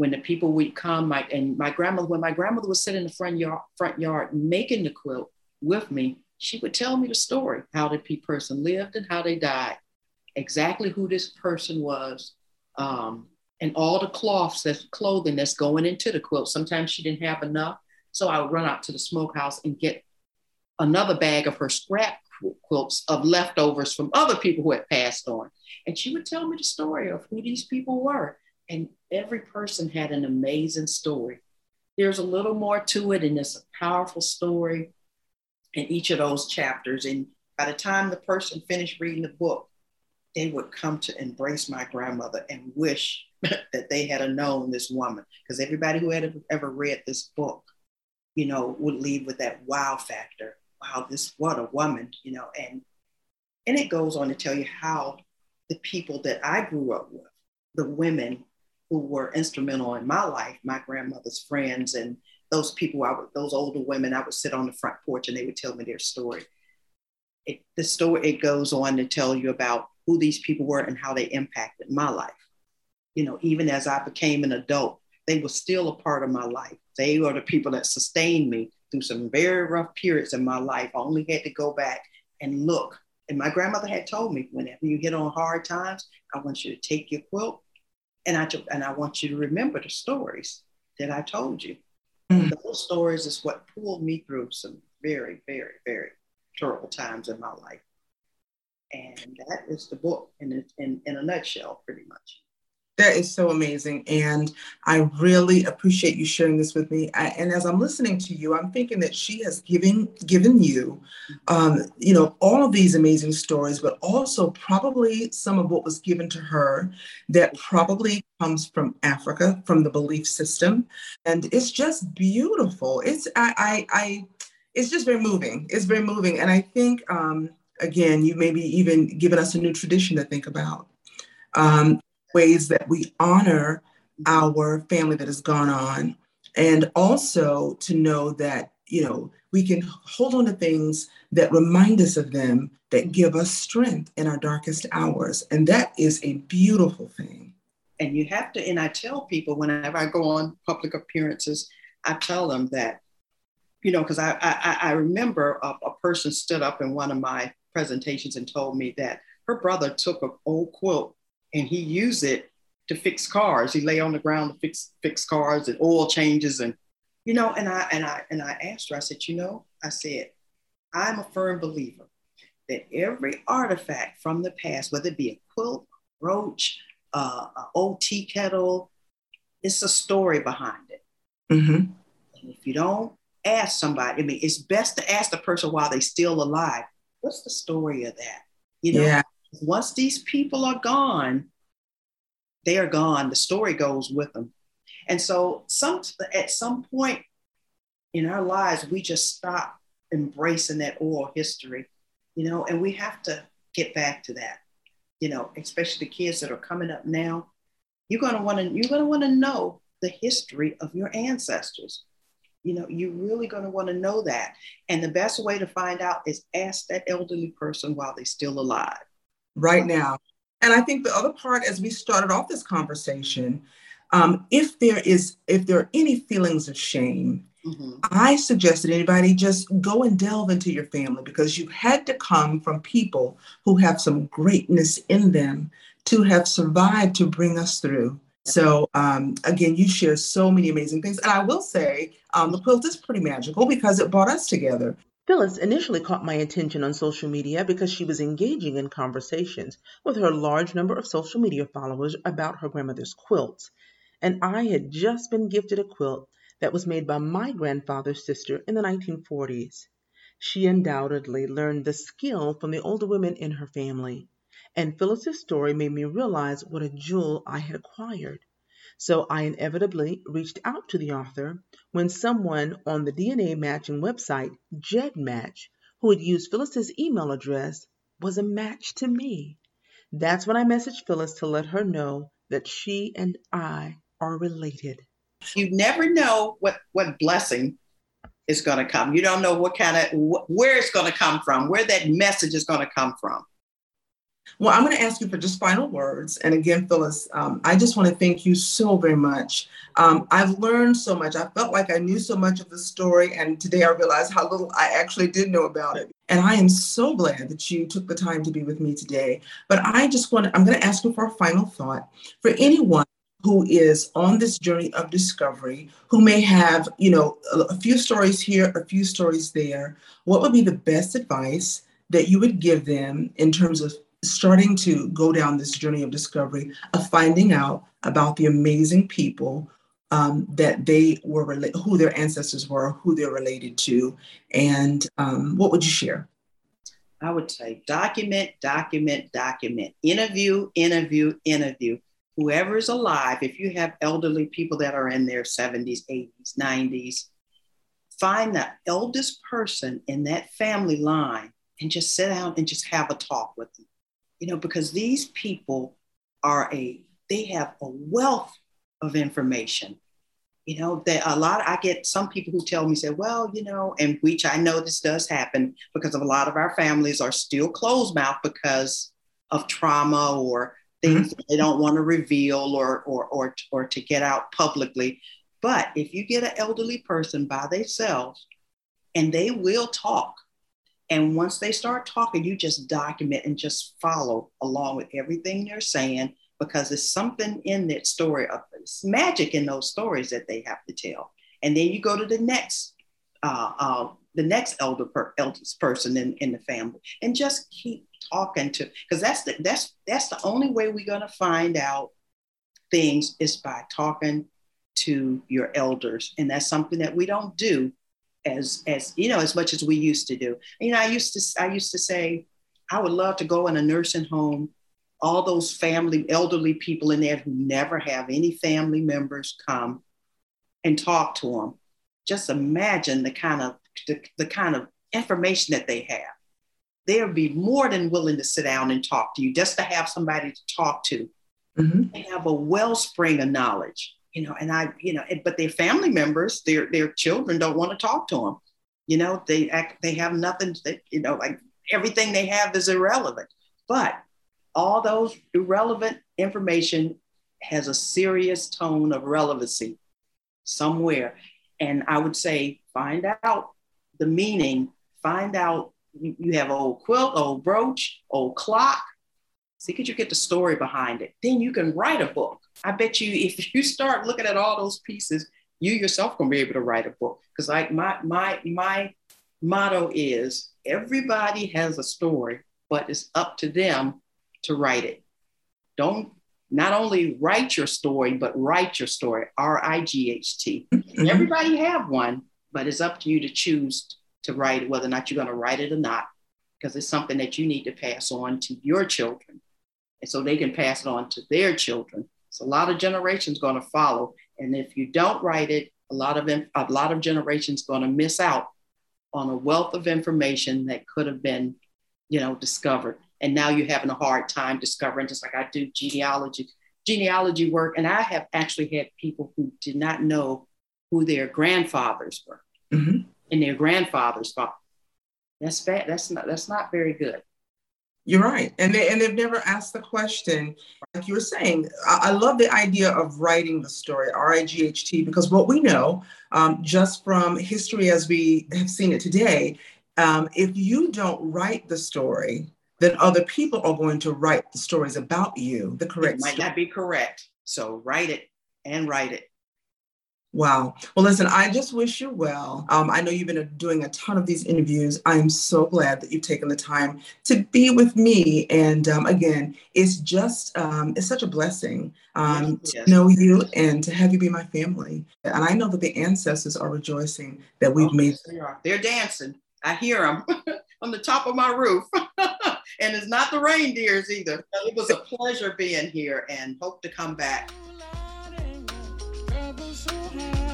when the people would come, my and my grandmother, when my grandmother would sit in the front yard, front yard making the quilt with me, she would tell me the story, how the person lived and how they died, exactly who this person was, um, and all the cloths, that's clothing that's going into the quilt. Sometimes she didn't have enough, so I would run out to the smokehouse and get another bag of her scrap quilts of leftovers from other people who had passed on. And she would tell me the story of who these people were and every person had an amazing story. There's a little more to it, and it's a powerful story in each of those chapters. And by the time the person finished reading the book, they would come to embrace my grandmother and wish that they had known this woman. Because everybody who had ever read this book, you know, would leave with that wow factor. Wow, this what a woman, you know, and and it goes on to tell you how the people that I grew up with, the women who were instrumental in my life, my grandmother's friends and those people, I would, those older women, I would sit on the front porch and they would tell me their story. It, the story, it goes on to tell you about who these people were and how they impacted my life. You know, even as I became an adult, they were still a part of my life. They were the people that sustained me through some very rough periods in my life. I only had to go back and look. And my grandmother had told me, whenever you hit on hard times, I want you to take your quilt and I and I want you to remember the stories that I told you. Mm. Those stories is what pulled me through some very, very, very terrible times in my life. And that is the book in, in, in a nutshell, pretty much. That is so amazing. And I really appreciate you sharing this with me. I, and as I'm listening to you, I'm thinking that she has given given you, um, you know, all of these amazing stories, but also probably some of what was given to her that probably comes from Africa, from the belief system. And it's just beautiful. It's I I, I it's just very moving. It's very moving. And I think um, again, you maybe even given us a new tradition to think about. Um, ways that we honor our family that has gone on. And also to know that you know we can hold on to things that remind us of them that give us strength in our darkest hours. And that is a beautiful thing. And you have to and i tell people whenever i go on public appearances i tell them that you know because I, I, I remember a, a person stood up in one of my presentations and told me that her brother took an old quilt and he used it to fix cars. He lay on the ground to fix fix cars and oil changes and you know, and I and I and I asked her, I said, you know, I said, I'm a firm believer that every artifact from the past, whether it be a quilt, brooch, uh, an old tea kettle, it's a story behind it. Mm-hmm. And if you don't ask somebody, I mean, it's best to ask the person while they're still alive. What's the story of that? You know, yeah once these people are gone, they are gone. The story goes with them. And so some at some point in our lives, we just stop embracing that oral history, you know, and we have to get back to that, you know, especially the kids that are coming up now. You're gonna want to you're gonna want to know the history of your ancestors. You know, you're really want to know that. And the best way to find out is ask that elderly person while they're still alive. Right now. And I think the other part, as we started off this conversation, um, if there is, if there are any feelings of shame, mm-hmm. I suggest that anybody just go and delve into your family because you've had to come from people who have some greatness in them to have survived to bring us through. So um, again, you share so many amazing things. And I will say um, the quilt is pretty magical because it brought us together. Phyllis initially caught my attention on social media because she was engaging in conversations with her large number of social media followers about her grandmother's quilts. And I had just been gifted a quilt that was made by my grandfather's sister in the 1940s. She undoubtedly learned the skill from the older women in her family and Phyllis's story made me realize what a jewel I had acquired. So I inevitably reached out to the author when someone on the DNA matching website, GEDmatch, who had used Phyllis's email address, was a match to me. That's when I messaged Phyllis to let her know that she and I are related. You never know what, what blessing is going to come. You don't know what kind of, where it's going to come from, where that message is going to come from. Well, I'm going to ask you for just final words. And again, Phyllis, um, I just want to thank you so very much. Um, I've learned so much. I felt like I knew so much of the story, and today I realized how little I actually did know about it. And I am so glad that you took the time to be with me today. But I just want to, I'm going to ask you for a final thought. For anyone who is on this journey of discovery, who may have, you know, a, a few stories here, a few stories there, what would be the best advice that you would give them in terms of starting to go down this journey of discovery, of finding out about the amazing people um, that they were, who their ancestors were, who they're related to, and um, what would you share? I would say document, document, document, interview, interview, interview. Whoever is alive, if you have elderly people that are in their 70s, 80s, 90s, find the eldest person in that family line and just sit down and just have a talk with them you know, because these people are a, they have a wealth of information. You know, that a lot, I get some people who tell me, say, well, you know, and which I know this does happen because of a lot of our families are still closed mouth because of trauma or things mm-hmm. they don't want to reveal or, or, or, or to get out publicly. But if you get an elderly person by themselves and they will talk, and once they start talking, you just document and just follow along with everything they're saying because there's something in that story. It's magic in those stories that they have to tell. And then you go to the next, uh, uh, the next elder per, eldest person in, in the family, and just keep talking to because that's the that's that's the only way we're gonna find out things is by talking to your elders, and that's something that we don't do as as you know as much as we used to do. You know, I used to I used to say I would love to go in a nursing home, all those family elderly people in there who never have any family members come and talk to them. Just imagine the kind of the, the kind of information that they have. They'll be more than willing to sit down and talk to you just to have somebody to talk to. Mm-hmm. They have a wellspring of knowledge you know, and I, you know, but their family members, their their children don't want to talk to them. You know, they act, they have nothing. That, you know, like everything they have is irrelevant. But all those irrelevant information has a serious tone of relevancy somewhere. And I would say, find out the meaning. Find out you have old quilt, old brooch, old clock. See, could you get the story behind it? Then you can write a book I bet you if you start looking at all those pieces, you yourself gonna be able to write a book. Because like my my my motto is everybody has a story, but it's up to them to write it. Don't not only write your story, but write your story. R-I-G-H-T. Mm-hmm. Everybody have one, but it's up to you to choose to write it, whether or not you're going to write it or not, because it's something that you need to pass on to your children. And so they can pass it on to their children So a lot of generations going to follow. And if you don't write it, a lot of a lot of generations going to miss out on a wealth of information that could have been, you know, discovered. And now you're having a hard time discovering, just like I do genealogy, genealogy work. And I have actually had people who did not know who their grandfathers were mm-hmm. and their grandfathers' father. That's bad. That's not that's not very good. You're right. And, they, and they've never asked the question, like you were saying. I, I love the idea of writing the story, R I G H T, because what we know um, just from history as we have seen it today, um, if you don't write the story, then other people are going to write the stories about you, the correct It might story. not be correct. So write it and write it. Wow. Well, listen, I just wish you well. Um, I know you've been doing a ton of these interviews. I'm so glad that you've taken the time to be with me. And um, again, it's just, um, it's such a blessing um, yes, yes. to know you and to have you be my family. And I know that the ancestors are rejoicing that we've oh, made. They are. They're dancing. I hear them on the top of my roof. and it's not the reindeers either. It was a pleasure being here and hope to come back. So high.